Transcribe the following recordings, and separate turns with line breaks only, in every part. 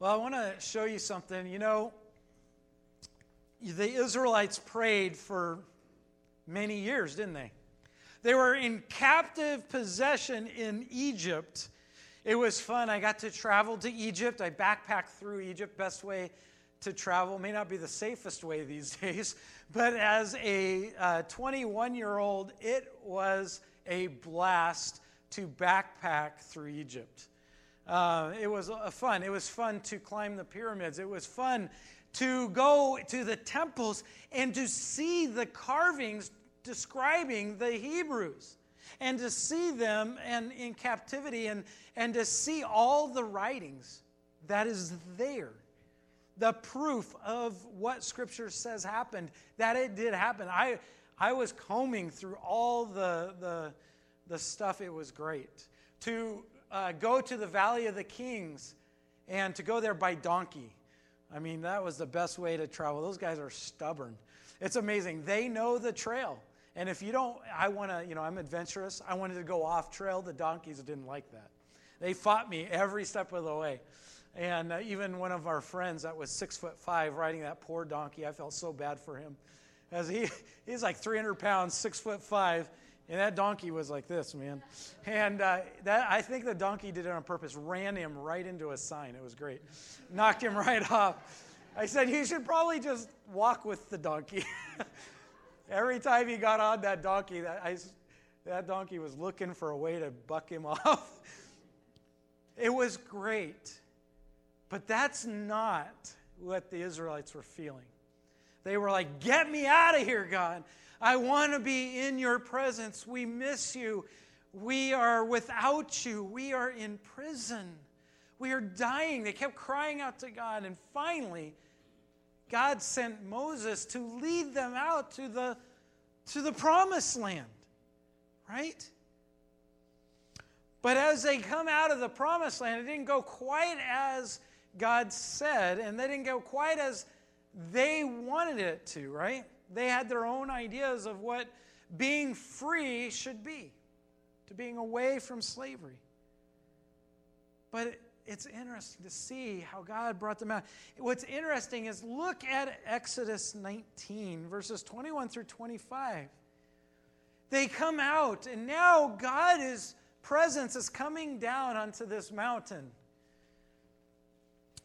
Well, I want to show you something. You know, the Israelites prayed for many years, didn't they? They were in captive possession in Egypt. It was fun. I got to travel to Egypt. I backpacked through Egypt. Best way to travel may not be the safest way these days, but as a 21 uh, year old, it was a blast to backpack through Egypt. Uh, it was uh, fun. It was fun to climb the pyramids. It was fun to go to the temples and to see the carvings describing the Hebrews and to see them and in captivity and, and to see all the writings that is there the proof of what scripture says happened that it did happen i i was combing through all the the, the stuff it was great to uh, go to the valley of the kings and to go there by donkey i mean that was the best way to travel those guys are stubborn it's amazing they know the trail and if you don't, I want to, you know, I'm adventurous. I wanted to go off trail. The donkeys didn't like that. They fought me every step of the way. And uh, even one of our friends that was six foot five riding that poor donkey, I felt so bad for him. As he, he's like 300 pounds, six foot five, and that donkey was like this, man. And uh, that, I think the donkey did it on purpose, ran him right into a sign. It was great. Knocked him right off. I said, You should probably just walk with the donkey. Every time he got on that donkey, that, I, that donkey was looking for a way to buck him off. it was great. But that's not what the Israelites were feeling. They were like, Get me out of here, God. I want to be in your presence. We miss you. We are without you. We are in prison. We are dying. They kept crying out to God. And finally, God sent Moses to lead them out to the, to the promised land, right? But as they come out of the promised land, it didn't go quite as God said, and they didn't go quite as they wanted it to, right? They had their own ideas of what being free should be, to being away from slavery. But it's interesting to see how God brought them out. What's interesting is look at Exodus 19, verses 21 through 25. They come out, and now God's presence is coming down onto this mountain.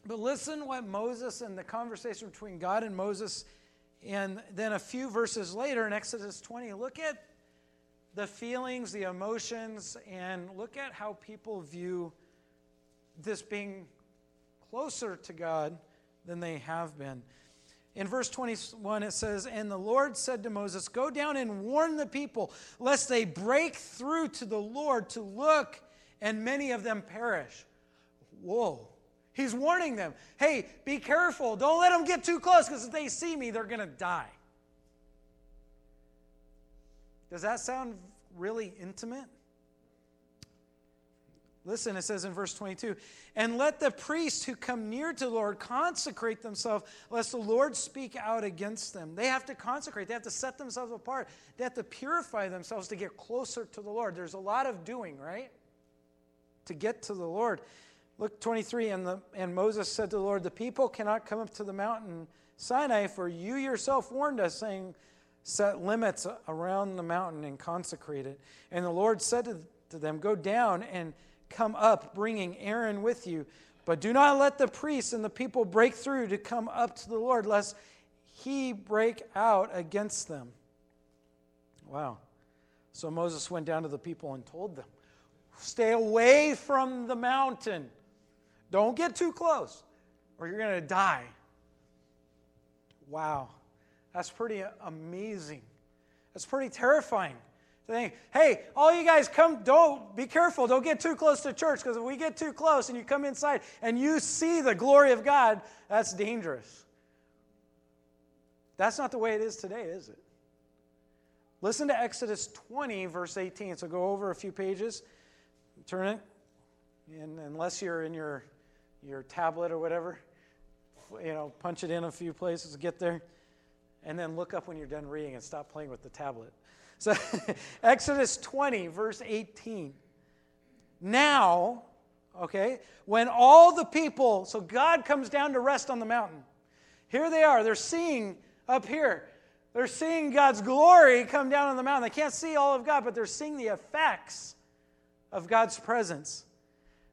But listen what Moses and the conversation between God and Moses, and then a few verses later in Exodus 20, look at the feelings, the emotions, and look at how people view this being closer to God than they have been. In verse 21, it says, And the Lord said to Moses, Go down and warn the people, lest they break through to the Lord to look, and many of them perish. Whoa. He's warning them hey, be careful. Don't let them get too close, because if they see me, they're going to die. Does that sound really intimate? Listen, it says in verse 22 And let the priests who come near to the Lord consecrate themselves, lest the Lord speak out against them. They have to consecrate, they have to set themselves apart, they have to purify themselves to get closer to the Lord. There's a lot of doing, right? To get to the Lord. Look, 23, and, the, and Moses said to the Lord, The people cannot come up to the mountain Sinai, for you yourself warned us, saying, Set limits around the mountain and consecrate it. And the Lord said to, to them, Go down and come up, bringing Aaron with you. But do not let the priests and the people break through to come up to the Lord, lest he break out against them. Wow. So Moses went down to the people and told them, Stay away from the mountain. Don't get too close, or you're going to die. Wow. That's pretty amazing. That's pretty terrifying saying, hey, all you guys come, don't be careful, don't get too close to church, because if we get too close and you come inside and you see the glory of God, that's dangerous. That's not the way it is today, is it? Listen to Exodus 20, verse 18. So go over a few pages, turn it, and unless you're in your, your tablet or whatever, you know, punch it in a few places get there, and then look up when you're done reading and stop playing with the tablet. So, Exodus 20, verse 18. Now, okay? When all the people, so God comes down to rest on the mountain. Here they are. They're seeing up here. They're seeing God's glory come down on the mountain. They can't see all of God, but they're seeing the effects of God's presence.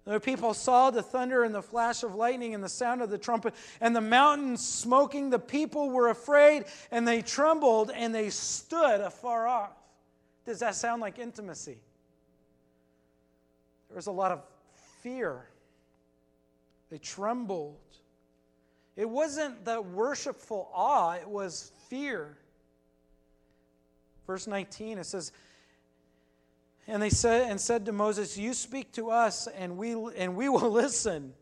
The people saw the thunder and the flash of lightning and the sound of the trumpet and the mountain smoking. The people were afraid and they trembled and they stood afar off. Does that sound like intimacy? There was a lot of fear. They trembled. It wasn't the worshipful awe, it was fear. Verse 19, it says, and they said and said to Moses, You speak to us and we and we will listen.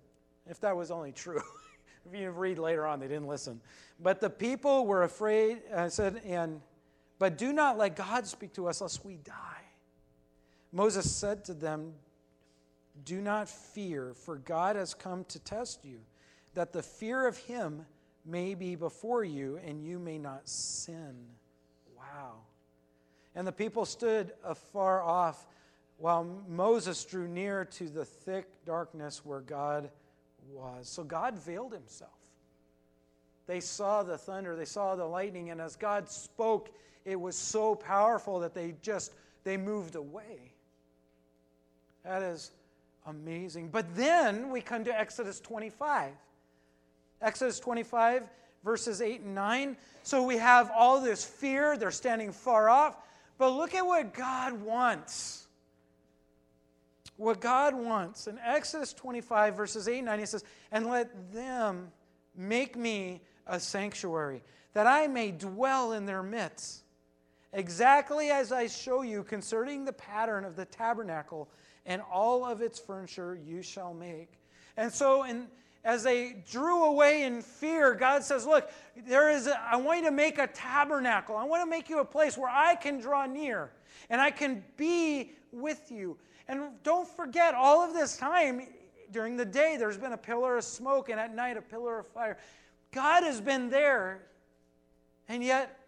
If that was only true. if you read later on, they didn't listen. But the people were afraid, I uh, said, and but do not let God speak to us lest we die. Moses said to them, Do not fear, for God has come to test you, that the fear of him may be before you, and you may not sin. Wow. And the people stood afar off while Moses drew near to the thick darkness where God was. So God veiled himself. They saw the thunder, they saw the lightning, and as God spoke, it was so powerful that they just they moved away. That is amazing. But then we come to Exodus 25. Exodus 25 verses 8 and 9. So we have all this fear, they're standing far off. But look at what God wants. What God wants. In Exodus 25, verses 8 and 9, he says, And let them make me a sanctuary, that I may dwell in their midst. Exactly as I show you concerning the pattern of the tabernacle and all of its furniture you shall make. And so in as they drew away in fear, God says, Look, there is a, I want you to make a tabernacle. I want to make you a place where I can draw near and I can be with you. And don't forget, all of this time, during the day, there's been a pillar of smoke, and at night, a pillar of fire. God has been there, and yet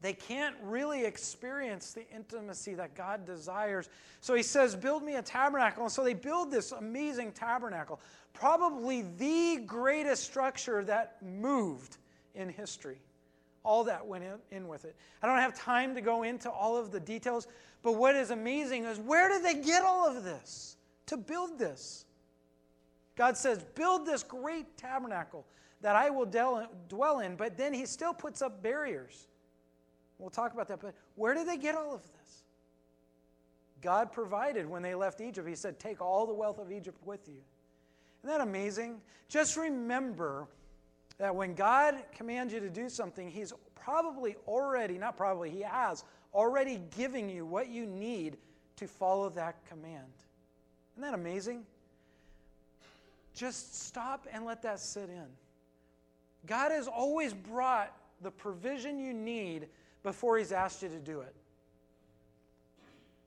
they can't really experience the intimacy that God desires. So he says, Build me a tabernacle. And so they build this amazing tabernacle, probably the greatest structure that moved in history. All that went in, in, with it. I don't have time to go into all of the details, but what is amazing is where did they get all of this to build this? God says, Build this great tabernacle that I will dwell in, but then he still puts up barriers. We'll talk about that. But where did they get all of this? God provided when they left Egypt. He said, Take all the wealth of Egypt with you. Isn't that amazing? Just remember that when God commands you to do something, He's probably already, not probably, He has already giving you what you need to follow that command. Isn't that amazing? Just stop and let that sit in. God has always brought the provision you need before He's asked you to do it.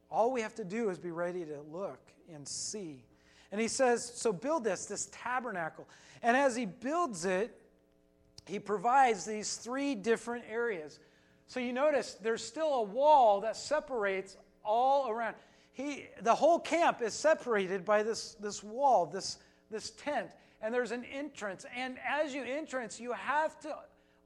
All we have to do is be ready to look and see. And He says, So build this, this tabernacle. And as He builds it, He provides these three different areas. So you notice there's still a wall that separates all around. He, the whole camp is separated by this, this wall, this, this tent, and there's an entrance. And as you entrance, you have to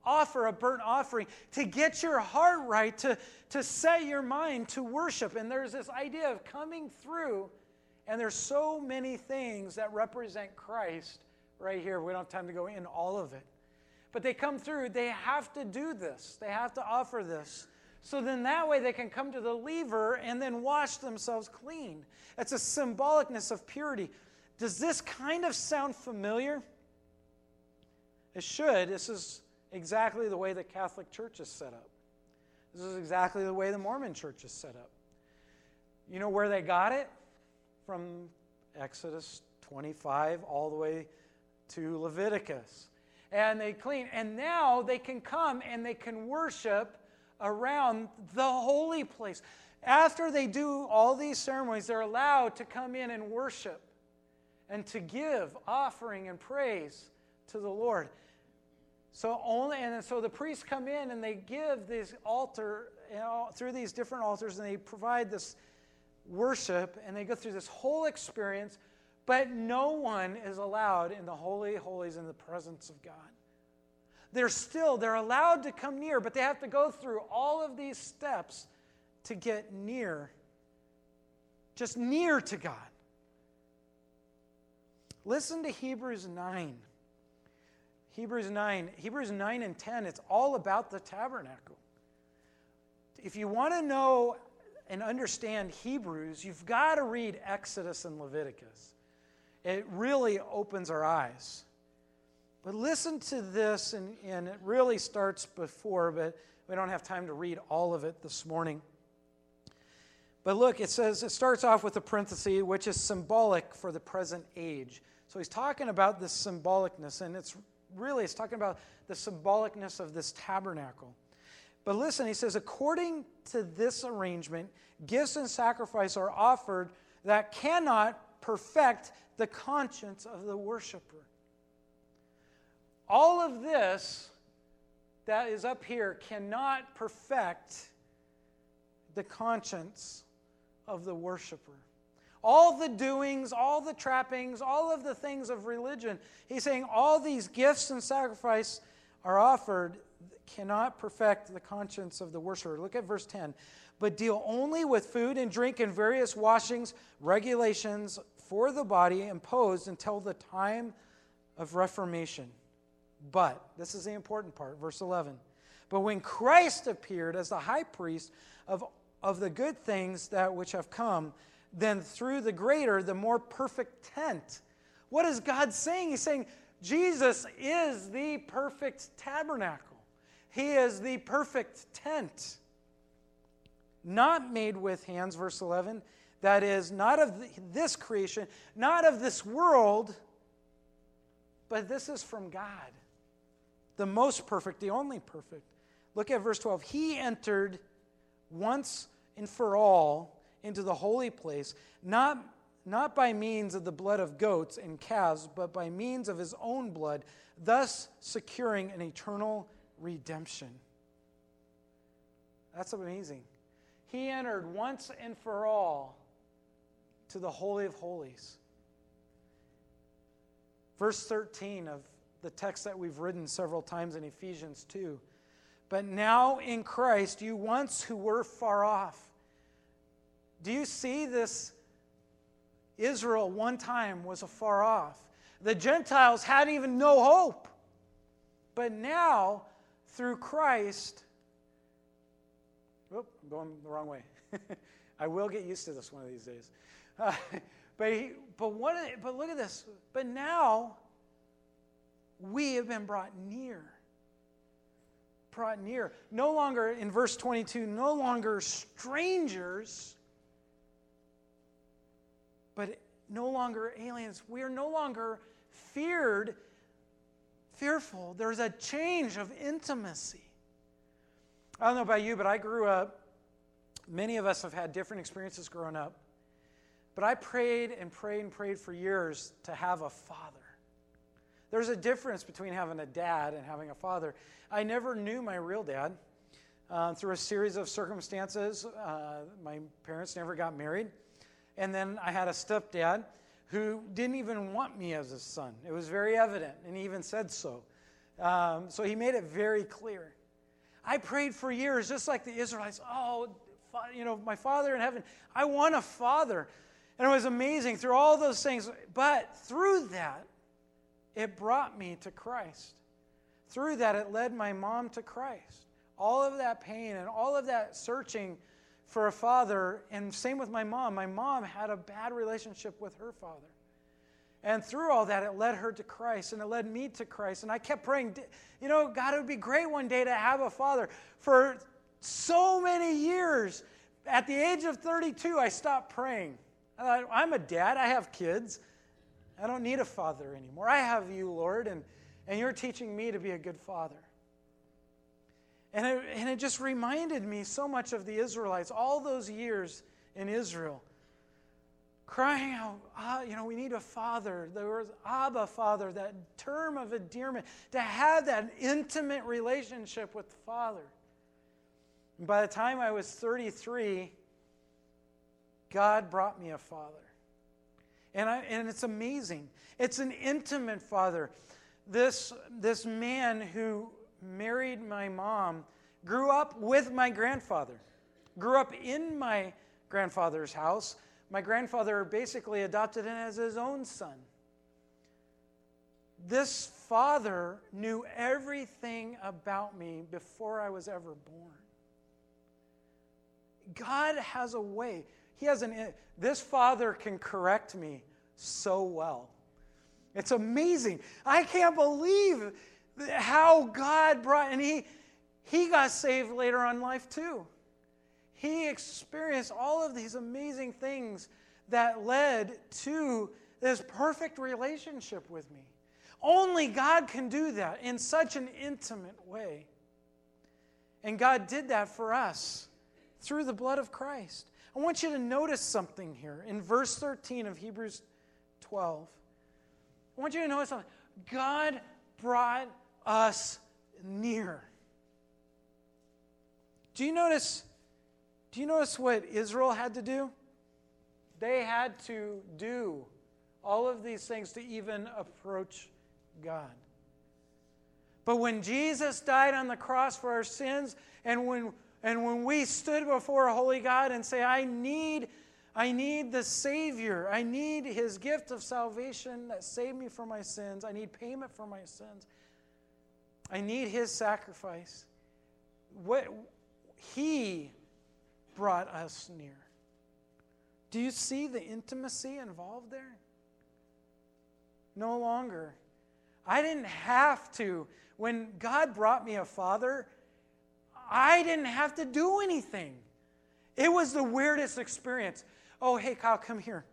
offer a burnt offering to get your heart right, to, to set your mind to worship. And there's this idea of coming through, and there's so many things that represent Christ right here. We don't have time to go in all of it. But they come through, they have to do this, they have to offer this. So then that way they can come to the laver and then wash themselves clean. It's a symbolicness of purity. Does this kind of sound familiar? It should. This is exactly the way the Catholic Church is set up. This is exactly the way the Mormon Church is set up. You know where they got it? From Exodus 25 all the way to Leviticus. And they clean. And now they can come and they can worship around the holy place. After they do all these ceremonies, they're allowed to come in and worship and to give offering and praise to the Lord. So only, and so the priests come in and they give this altar you know, through these different altars, and they provide this worship, and they go through this whole experience. But no one is allowed in the Holy Holies in the presence of God. They're still, they're allowed to come near, but they have to go through all of these steps to get near, just near to God. Listen to Hebrews 9. Hebrews 9, Hebrews 9 and 10, it's all about the tabernacle. If you want to know and understand Hebrews, you've got to read Exodus and Leviticus. It really opens our eyes. But listen to this, and, and it really starts before, but we don't have time to read all of it this morning. But look, it says, it starts off with a parenthesis, which is symbolic for the present age. So he's talking about this symbolicness, and it's really, it's talking about the symbolicness of this tabernacle. But listen, he says, according to this arrangement, gifts and sacrifice are offered that cannot perfect the conscience of the worshiper. All of this that is up here cannot perfect the conscience of the worshiper. All the doings, all the trappings, all of the things of religion, he's saying all these gifts and sacrifice are offered cannot perfect the conscience of the worshiper. Look at verse 10. But deal only with food and drink and various washings, regulations for the body imposed until the time of reformation. But, this is the important part, verse 11. But when Christ appeared as the high priest of, of the good things that which have come, then through the greater, the more perfect tent. What is God saying? He's saying Jesus is the perfect tabernacle. He is the perfect tent, not made with hands, verse 11. That is, not of this creation, not of this world, but this is from God, the most perfect, the only perfect. Look at verse 12. He entered once and for all into the holy place, not, not by means of the blood of goats and calves, but by means of his own blood, thus securing an eternal redemption. That's amazing. He entered once and for all to the Holy of Holies. Verse 13 of the text that we've written several times in Ephesians 2. But now in Christ, you once who were far off. Do you see this? Israel one time was afar off. The Gentiles had even no hope. But now through Christ. Whoop, I'm going the wrong way. I will get used to this one of these days. Uh, but, he, but, what, but look at this. But now we have been brought near. Brought near. No longer, in verse 22, no longer strangers, but no longer aliens. We are no longer feared fearful. There's a change of intimacy. I don't know about you, but I grew up, many of us have had different experiences growing up. But I prayed and prayed and prayed for years to have a father. There's a difference between having a dad and having a father. I never knew my real dad. Uh, through a series of circumstances, uh, my parents never got married. And then I had a stepdad who didn't even want me as his son. It was very evident, and he even said so. Um, so he made it very clear. I prayed for years, just like the Israelites. Oh, you know, my Father in heaven, I want a father. And it was amazing through all those things. But through that, it brought me to Christ. Through that, it led my mom to Christ. All of that pain and all of that searching for a father, and same with my mom. My mom had a bad relationship with her father. And through all that, it led her to Christ and it led me to Christ. And I kept praying, you know, God, it would be great one day to have a father. For so many years, at the age of 32, I stopped praying. I thought, I'm a dad, I have kids. I don't need a father anymore. I have you, Lord, and, and you're teaching me to be a good father. And it, and it just reminded me so much of the Israelites, all those years in Israel, crying out, ah, you know, we need a father. There was Abba, Father, that term of endearment, to have that intimate relationship with the Father. And by the time I was 33, God brought me a father. And, I, and it's amazing. It's an intimate father. This, this man who married my mom grew up with my grandfather, grew up in my grandfather's house. My grandfather basically adopted him as his own son. This father knew everything about me before I was ever born. God has a way. He has an this father can correct me so well. It's amazing. I can't believe how God brought and he he got saved later on life too. He experienced all of these amazing things that led to this perfect relationship with me. Only God can do that in such an intimate way. And God did that for us through the blood of Christ. I want you to notice something here in verse 13 of Hebrews 12. I want you to notice something. God brought us near. Do you notice do you notice what Israel had to do? They had to do all of these things to even approach God. But when Jesus died on the cross for our sins, and when, and when we stood before a holy God and say, I need, I need the Savior, I need his gift of salvation that saved me from my sins, I need payment for my sins, I need his sacrifice. What, he brought us near. Do you see the intimacy involved there? No longer I didn't have to. When God brought me a father, I didn't have to do anything. It was the weirdest experience. Oh, hey, Kyle, come here.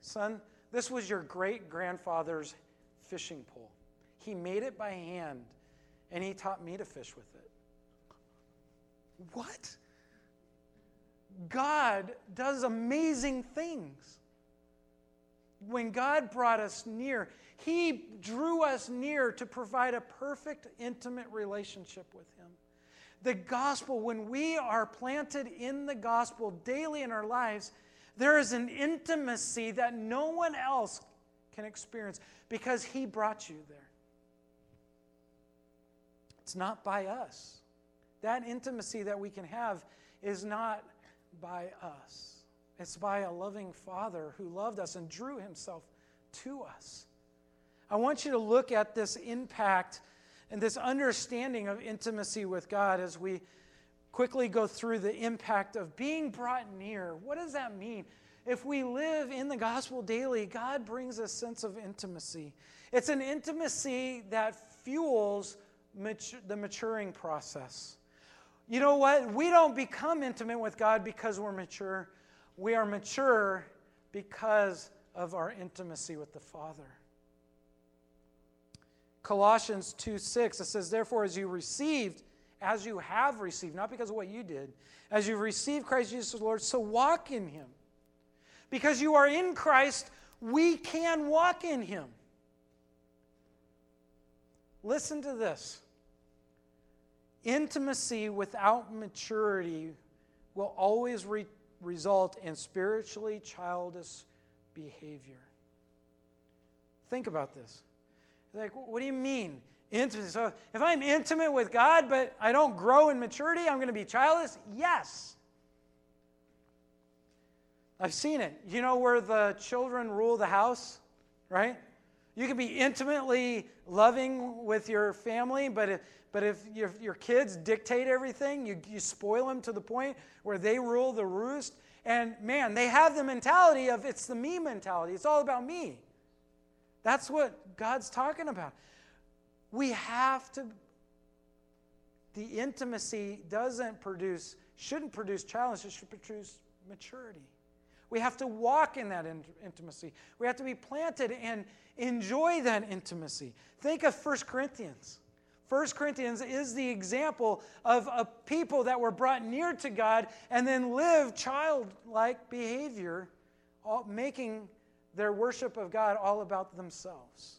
Son, this was your great grandfather's fishing pole. He made it by hand, and he taught me to fish with it. What? God does amazing things. When God brought us near, he drew us near to provide a perfect, intimate relationship with Him. The gospel, when we are planted in the gospel daily in our lives, there is an intimacy that no one else can experience because He brought you there. It's not by us. That intimacy that we can have is not by us. It's by a loving Father who loved us and drew Himself to us. I want you to look at this impact and this understanding of intimacy with God as we quickly go through the impact of being brought near. What does that mean? If we live in the gospel daily, God brings a sense of intimacy. It's an intimacy that fuels the maturing process. You know what? We don't become intimate with God because we're mature. We are mature because of our intimacy with the Father. Colossians 2 6, it says, Therefore, as you received, as you have received, not because of what you did, as you've received Christ Jesus the Lord, so walk in him. Because you are in Christ, we can walk in him. Listen to this intimacy without maturity will always re- result in spiritually childish behavior. Think about this. Like, what do you mean? Intimacy. So if I'm intimate with God, but I don't grow in maturity, I'm going to be childish? Yes. I've seen it. You know where the children rule the house, right? You can be intimately loving with your family, but if, but if your, your kids dictate everything, you, you spoil them to the point where they rule the roost. And man, they have the mentality of it's the me mentality. It's all about me. That's what God's talking about. We have to, the intimacy doesn't produce, shouldn't produce challenge, it should produce maturity. We have to walk in that intimacy. We have to be planted and enjoy that intimacy. Think of 1 Corinthians. 1 Corinthians is the example of a people that were brought near to God and then lived childlike behavior, making their worship of God all about themselves.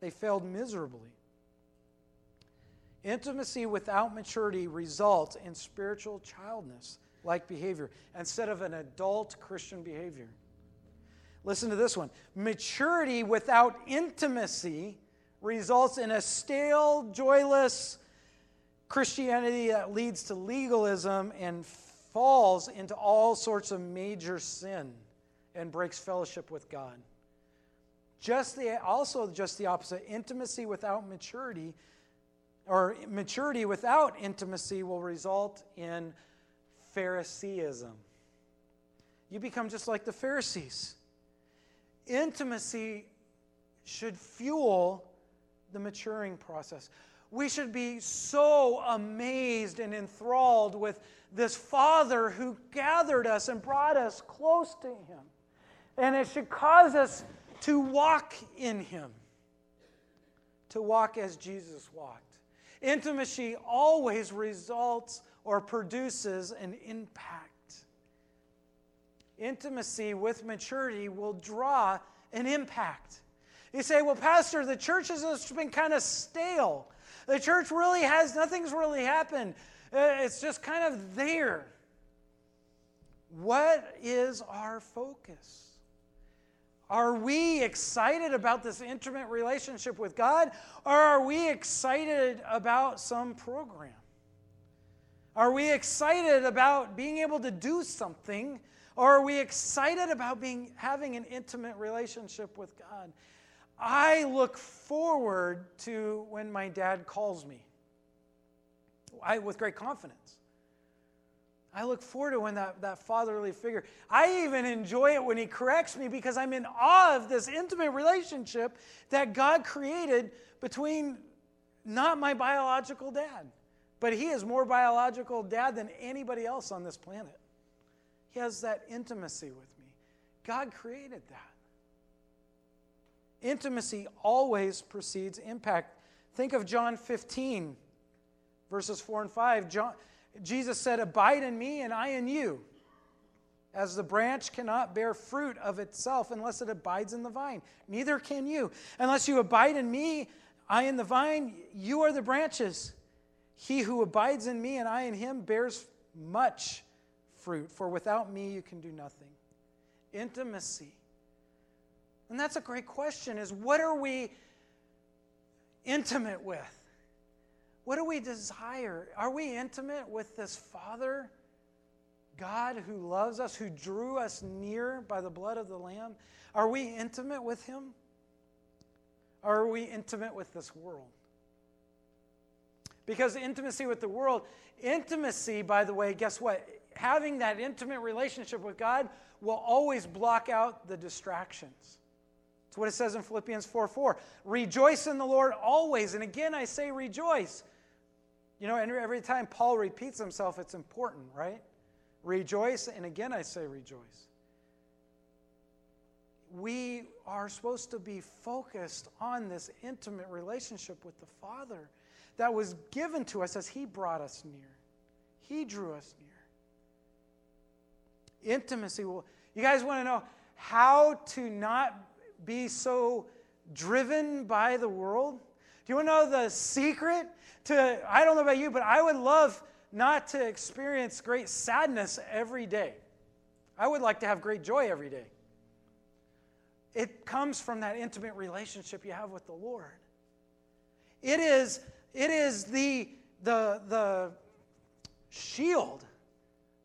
They failed miserably. Intimacy without maturity results in spiritual childness like behavior instead of an adult Christian behavior. Listen to this one. Maturity without intimacy results in a stale, joyless Christianity that leads to legalism and falls into all sorts of major sin and breaks fellowship with God. Just the also just the opposite. Intimacy without maturity or maturity without intimacy will result in Phariseeism. You become just like the Pharisees. Intimacy should fuel the maturing process. We should be so amazed and enthralled with this Father who gathered us and brought us close to Him. And it should cause us to walk in Him, to walk as Jesus walked. Intimacy always results or produces an impact. Intimacy with maturity will draw an impact. You say, well, Pastor, the church has just been kind of stale. The church really has, nothing's really happened. Uh, it's just kind of there. What is our focus? Are we excited about this intimate relationship with God, or are we excited about some program? Are we excited about being able to do something, or are we excited about being having an intimate relationship with God? I look forward to when my dad calls me. I, with great confidence. I look forward to when that, that fatherly figure. I even enjoy it when he corrects me because I'm in awe of this intimate relationship that God created between not my biological dad, but he is more biological dad than anybody else on this planet. He has that intimacy with me. God created that. Intimacy always precedes impact. Think of John 15, verses 4 and 5. John, Jesus said, Abide in me and I in you. As the branch cannot bear fruit of itself unless it abides in the vine, neither can you. Unless you abide in me, I in the vine, you are the branches. He who abides in me and I in him bears much fruit, for without me you can do nothing. Intimacy and that's a great question is what are we intimate with? What do we desire? Are we intimate with this Father, God who loves us, who drew us near by the blood of the Lamb? Are we intimate with Him? Or are we intimate with this world? Because intimacy with the world, intimacy, by the way, guess what? Having that intimate relationship with God will always block out the distractions. It's what it says in Philippians 4 4. Rejoice in the Lord always. And again, I say rejoice. You know, and every time Paul repeats himself, it's important, right? Rejoice. And again, I say rejoice. We are supposed to be focused on this intimate relationship with the Father that was given to us as He brought us near. He drew us near. Intimacy. Well, you guys want to know how to not be so driven by the world? Do you want to know the secret to, I don't know about you, but I would love not to experience great sadness every day. I would like to have great joy every day. It comes from that intimate relationship you have with the Lord. It is, it is the, the, the shield,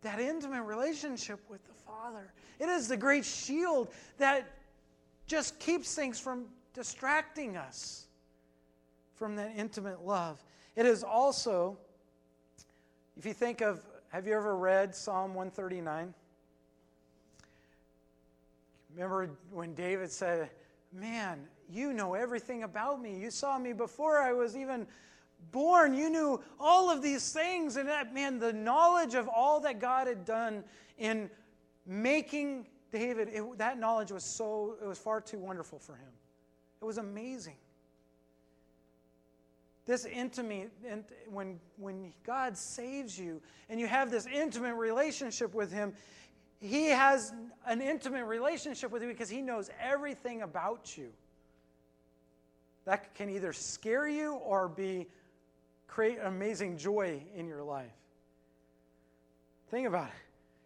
that intimate relationship with the Father. It is the great shield that just keeps things from distracting us from that intimate love. It is also, if you think of, have you ever read Psalm 139? Remember when David said, Man, you know everything about me. You saw me before I was even born. You knew all of these things. And that, man, the knowledge of all that God had done in making David, it, that knowledge was so, it was far too wonderful for him. It was amazing. This intimate, when, when God saves you and you have this intimate relationship with Him, He has an intimate relationship with you because He knows everything about you. That can either scare you or be create amazing joy in your life. Think about it.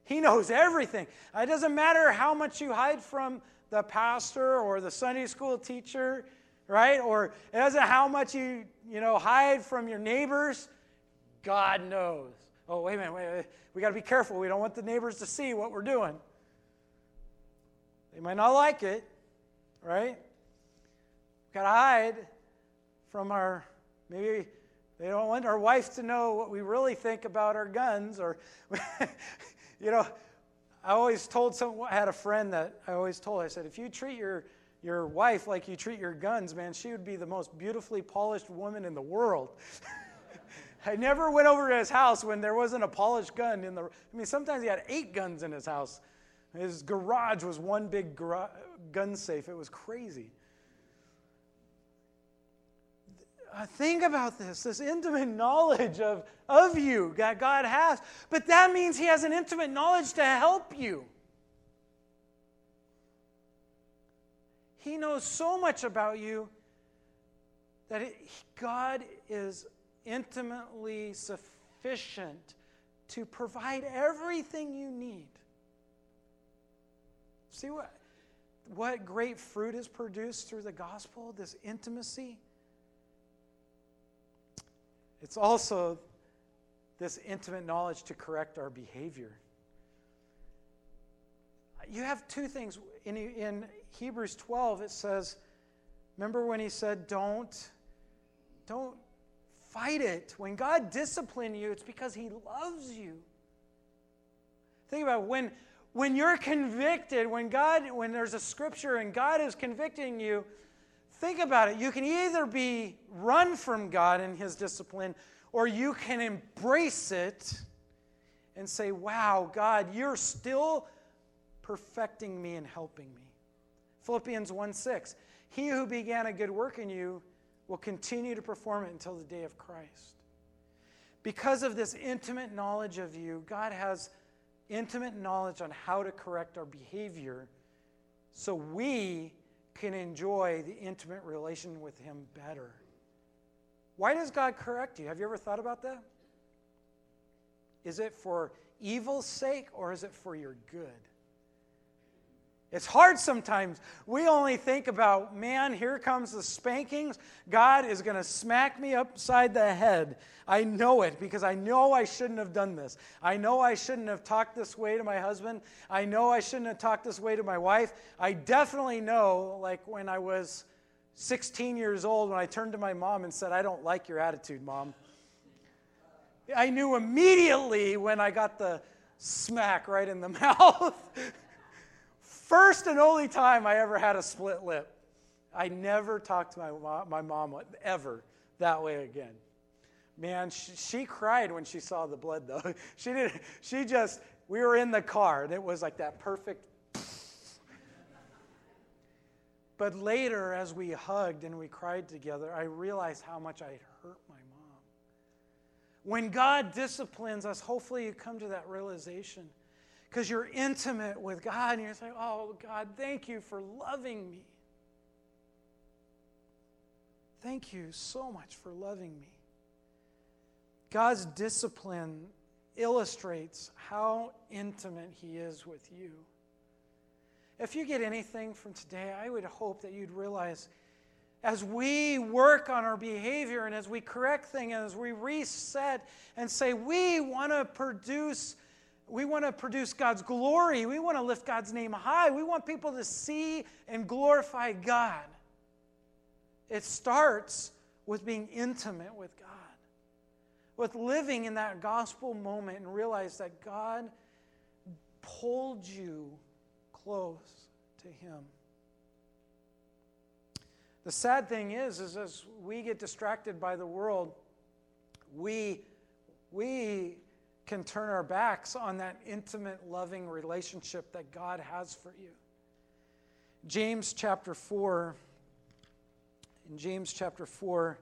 He knows everything. It doesn't matter how much you hide from the pastor or the Sunday school teacher, right? Or it doesn't how much you, you know, hide from your neighbors. God knows. Oh, wait a minute, wait, we got to be careful. We don't want the neighbors to see what we're doing. They might not like it, right? We've got to hide from our, maybe they don't want our wife to know what we really think about our guns, or, you know, I always told some, I had a friend that I always told, I said, if you treat your, your wife like you treat your guns, man, she would be the most beautifully polished woman in the world. I never went over to his house when there wasn't a polished gun in the. I mean, sometimes he had eight guns in his house. His garage was one big gun safe. It was crazy. Uh, Uh, think about this this intimate knowledge of, of you that God has. But that means He has an intimate knowledge to help you. He knows so much about you that it, God is intimately sufficient to provide everything you need. See what, what great fruit is produced through the gospel, this intimacy? It's also this intimate knowledge to correct our behavior. You have two things. In, in Hebrews 12, it says, remember when he said, don't, don't fight it. When God disciplines you, it's because he loves you. Think about it. when when you're convicted, when God, when there's a scripture and God is convicting you, think about it. You can either be run from God and his discipline, or you can embrace it and say, Wow, God, you're still perfecting me and helping me. Philippians 1 6. He who began a good work in you will continue to perform it until the day of Christ. Because of this intimate knowledge of you, God has intimate knowledge on how to correct our behavior so we can enjoy the intimate relation with Him better. Why does God correct you? Have you ever thought about that? Is it for evil's sake or is it for your good? It's hard sometimes. We only think about, man, here comes the spankings. God is going to smack me upside the head. I know it because I know I shouldn't have done this. I know I shouldn't have talked this way to my husband. I know I shouldn't have talked this way to my wife. I definitely know, like when I was 16 years old, when I turned to my mom and said, I don't like your attitude, mom. I knew immediately when I got the smack right in the mouth. First and only time I ever had a split lip. I never talked to my mom, my mom ever that way again. Man, she, she cried when she saw the blood, though. She didn't. She just. We were in the car, and it was like that perfect. But later, as we hugged and we cried together, I realized how much I had hurt my mom. When God disciplines us, hopefully you come to that realization because you're intimate with God and you're saying, Oh, God, thank you for loving me. Thank you so much for loving me. God's discipline illustrates how intimate He is with you. If you get anything from today, I would hope that you'd realize as we work on our behavior and as we correct things, and as we reset and say, we want to produce we want to produce God's glory. We want to lift God's name high. We want people to see and glorify God. It starts with being intimate with God, with living in that gospel moment and realize that God pulled you close to Him. The sad thing is, is as we get distracted by the world, we, we can turn our backs on that intimate, loving relationship that God has for you. James chapter 4, in James chapter 4,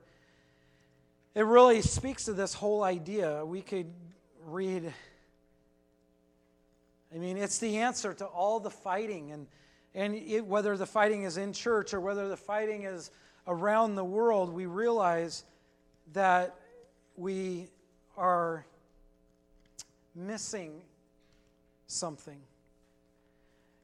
it really speaks to this whole idea. We could read, I mean, it's the answer to all the fighting, and, and it, whether the fighting is in church or whether the fighting is around the world, we realize that we are missing something.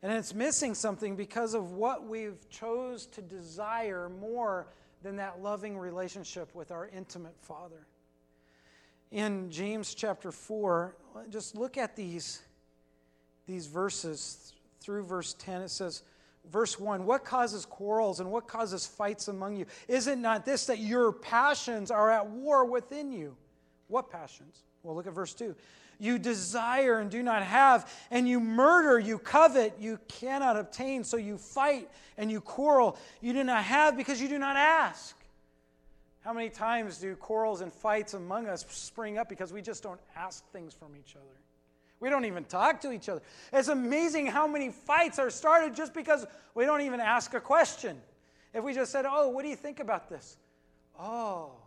And it's missing something because of what we've chose to desire more than that loving relationship with our intimate Father. In James chapter 4, just look at these, these verses through verse 10. It says, verse 1 What causes quarrels and what causes fights among you? Is it not this that your passions are at war within you? What passions? Well, look at verse 2. You desire and do not have, and you murder, you covet, you cannot obtain, so you fight and you quarrel. You do not have because you do not ask. How many times do quarrels and fights among us spring up because we just don't ask things from each other? We don't even talk to each other. It's amazing how many fights are started just because we don't even ask a question. If we just said, Oh, what do you think about this? Oh.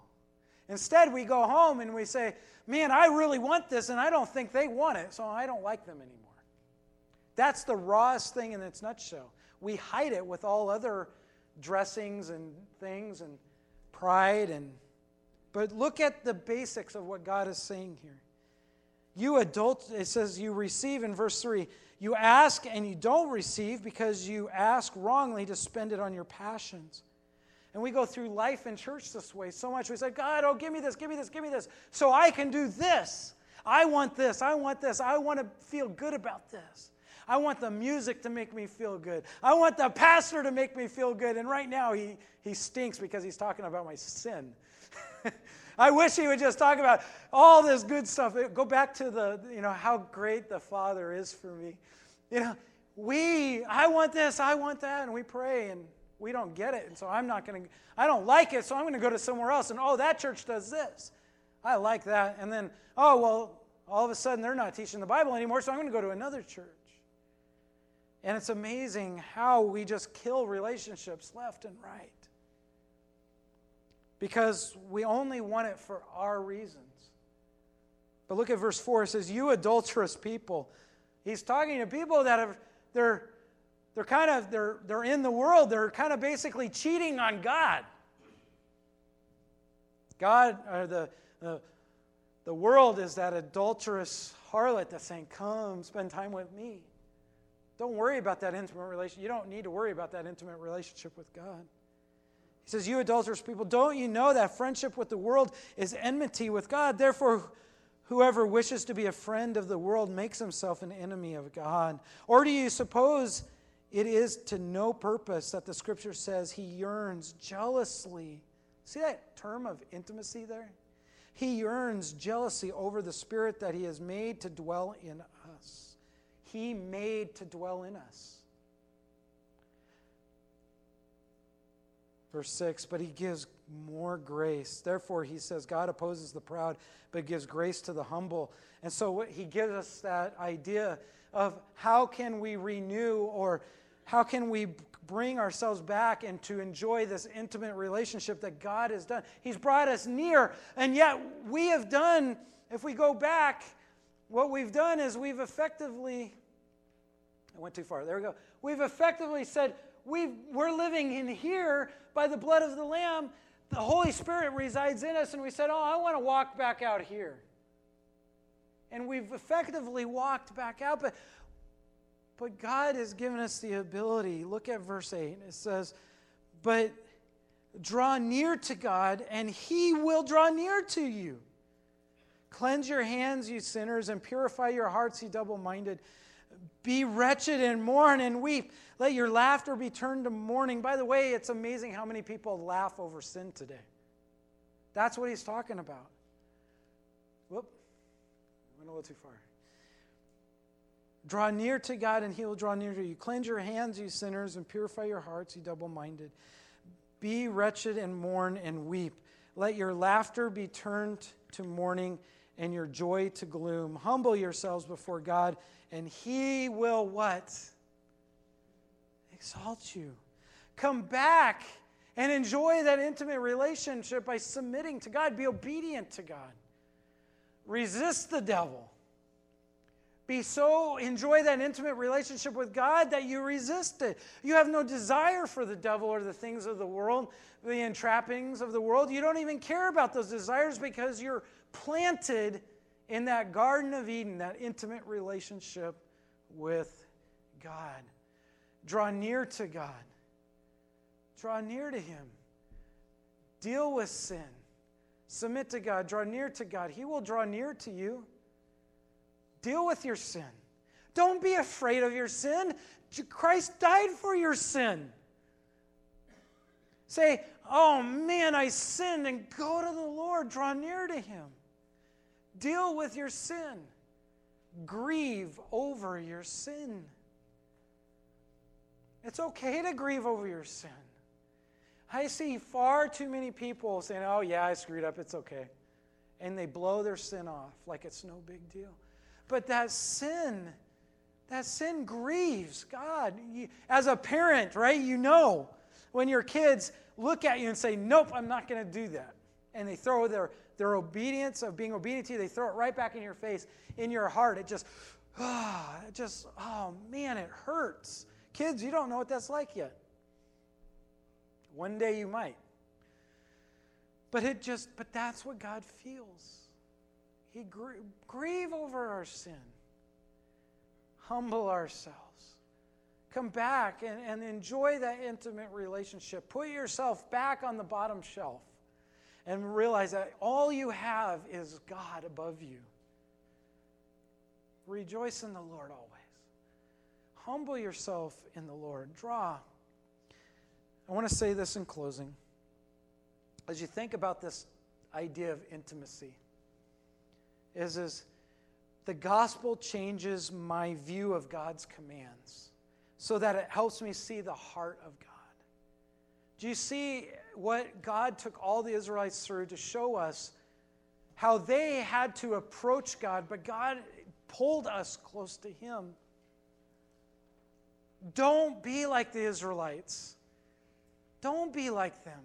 Instead, we go home and we say, Man, I really want this, and I don't think they want it, so I don't like them anymore. That's the rawest thing in its nutshell. We hide it with all other dressings and things and pride and but look at the basics of what God is saying here. You adult, it says you receive in verse 3. You ask and you don't receive because you ask wrongly to spend it on your passions. And we go through life in church this way so much. We say, God, oh, give me this, give me this, give me this, so I can do this. I want this, I want this, I want to feel good about this. I want the music to make me feel good. I want the pastor to make me feel good. And right now he, he stinks because he's talking about my sin. I wish he would just talk about all this good stuff. Go back to the, you know, how great the Father is for me. You know, we, I want this, I want that, and we pray and we don't get it. And so I'm not going to, I don't like it, so I'm going to go to somewhere else. And oh, that church does this. I like that. And then, oh, well, all of a sudden they're not teaching the Bible anymore, so I'm going to go to another church. And it's amazing how we just kill relationships left and right because we only want it for our reasons. But look at verse 4. It says, You adulterous people. He's talking to people that have, they're, they're kind of, they're, they're in the world. They're kind of basically cheating on God. God, or the, the, the world is that adulterous harlot that's saying, Come, spend time with me. Don't worry about that intimate relationship. You don't need to worry about that intimate relationship with God. He says, You adulterous people, don't you know that friendship with the world is enmity with God? Therefore, whoever wishes to be a friend of the world makes himself an enemy of God. Or do you suppose it is to no purpose that the scripture says he yearns jealously? See that term of intimacy there? He yearns jealousy over the spirit that he has made to dwell in us. He made to dwell in us. Verse 6 But he gives more grace. Therefore, he says, God opposes the proud, but gives grace to the humble. And so he gives us that idea of how can we renew or how can we bring ourselves back and to enjoy this intimate relationship that God has done. He's brought us near, and yet we have done, if we go back, what we've done is we've effectively, I went too far, there we go. We've effectively said, we we're living in here by the blood of the Lamb. The Holy Spirit resides in us, and we said, Oh, I want to walk back out here. And we've effectively walked back out, but, but God has given us the ability. Look at verse 8. It says, But draw near to God, and He will draw near to you. Cleanse your hands, you sinners, and purify your hearts, you double minded. Be wretched and mourn and weep. Let your laughter be turned to mourning. By the way, it's amazing how many people laugh over sin today. That's what he's talking about. Whoop. I went a little too far. Draw near to God, and he will draw near to you. Cleanse your hands, you sinners, and purify your hearts, you double minded. Be wretched and mourn and weep. Let your laughter be turned to mourning and your joy to gloom. Humble yourselves before God, and he will what? exalt you. Come back and enjoy that intimate relationship by submitting to God. Be obedient to God. Resist the devil. Be so, enjoy that intimate relationship with God that you resist it. You have no desire for the devil or the things of the world, the entrappings of the world. You don't even care about those desires because you're planted in that Garden of Eden, that intimate relationship with God. Draw near to God. Draw near to Him. Deal with sin. Submit to God. Draw near to God. He will draw near to you. Deal with your sin. Don't be afraid of your sin. Christ died for your sin. Say, oh man, I sinned, and go to the Lord. Draw near to Him. Deal with your sin. Grieve over your sin. It's okay to grieve over your sin. I see far too many people saying, oh, yeah, I screwed up, it's okay. And they blow their sin off like it's no big deal. But that sin, that sin grieves God. As a parent, right, you know when your kids look at you and say, nope, I'm not going to do that. And they throw their, their obedience of being obedient to you, they throw it right back in your face, in your heart. It just, oh, it just, oh man, it hurts. Kids, you don't know what that's like yet. One day you might. But it just, but that's what God feels. He gr- grieve over our sin. Humble ourselves. Come back and, and enjoy that intimate relationship. Put yourself back on the bottom shelf and realize that all you have is God above you. Rejoice in the Lord always. Humble yourself in the Lord. Draw. I want to say this in closing. As you think about this idea of intimacy, is, is the gospel changes my view of God's commands so that it helps me see the heart of God. Do you see what God took all the Israelites through to show us how they had to approach God, but God pulled us close to Him? Don't be like the Israelites. Don't be like them.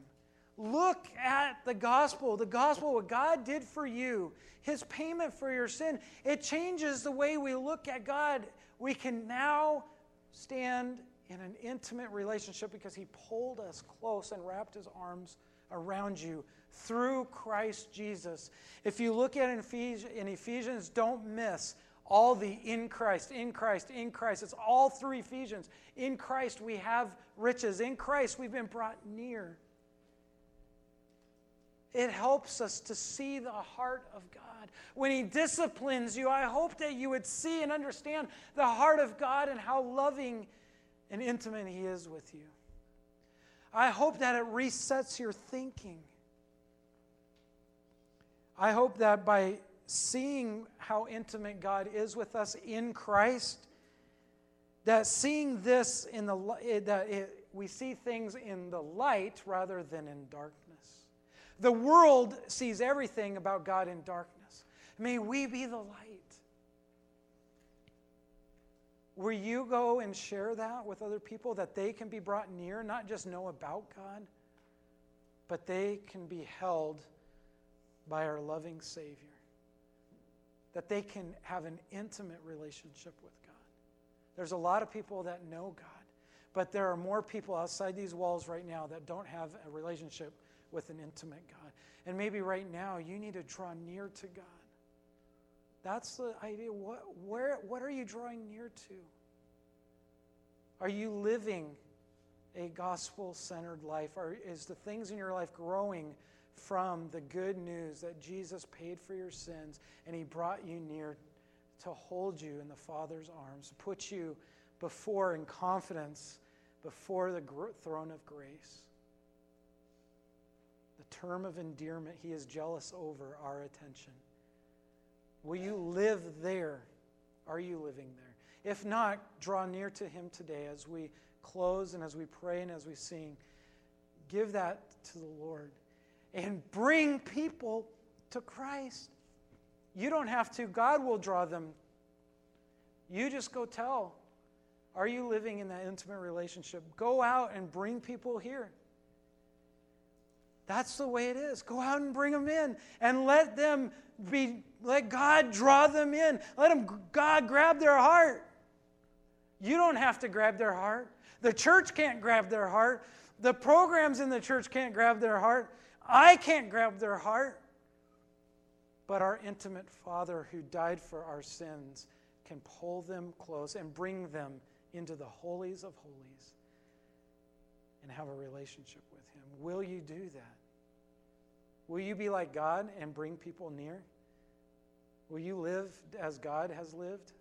Look at the gospel. The gospel, what God did for you, His payment for your sin, it changes the way we look at God. We can now stand in an intimate relationship because He pulled us close and wrapped His arms around you through Christ Jesus. If you look at in Ephesians, don't miss all the in Christ, in Christ, in Christ. It's all through Ephesians. In Christ we have riches. In Christ we've been brought near. It helps us to see the heart of God. When He disciplines you, I hope that you would see and understand the heart of God and how loving and intimate He is with you. I hope that it resets your thinking. I hope that by seeing how intimate God is with us in Christ, that seeing this in the that it, we see things in the light rather than in darkness. The world sees everything about God in darkness. May we be the light. Will you go and share that with other people that they can be brought near, not just know about God, but they can be held by our loving Savior? that they can have an intimate relationship with God. There's a lot of people that know God, but there are more people outside these walls right now that don't have a relationship with an intimate God. And maybe right now you need to draw near to God. That's the idea. What, where, what are you drawing near to? Are you living a gospel centered life? Or is the things in your life growing from the good news that Jesus paid for your sins and he brought you near to hold you in the Father's arms, put you before in confidence before the throne of grace. The term of endearment, he is jealous over our attention. Will you live there? Are you living there? If not, draw near to him today as we close and as we pray and as we sing. Give that to the Lord and bring people to Christ. You don't have to, God will draw them. You just go tell. Are you living in that intimate relationship? Go out and bring people here. That's the way it is. Go out and bring them in and let them be, let God draw them in. Let them, God grab their heart. You don't have to grab their heart. The church can't grab their heart. The programs in the church can't grab their heart. I can't grab their heart. But our intimate Father who died for our sins can pull them close and bring them into the holies of holies and have a relationship with Him. Will you do that? Will you be like God and bring people near? Will you live as God has lived?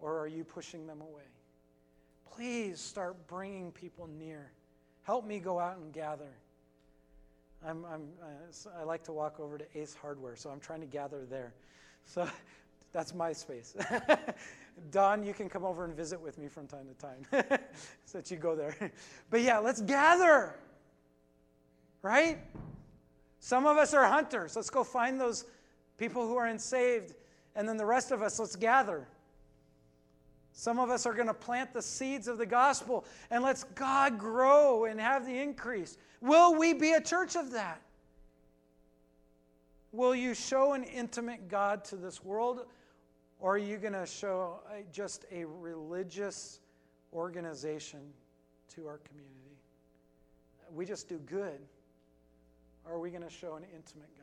Or are you pushing them away? Please start bringing people near. Help me go out and gather. I'm, I'm, uh, I like to walk over to Ace Hardware, so I'm trying to gather there. So that's my space. Don, you can come over and visit with me from time to time so that you go there. But yeah, let's gather. Right? Some of us are hunters. Let's go find those people who are unsaved. And then the rest of us, let's gather. Some of us are going to plant the seeds of the gospel and let's God grow and have the increase. Will we be a church of that? Will you show an intimate God to this world or are you going to show uh, just a religious organization to our community? We just do good. Or are we going to show an intimate God?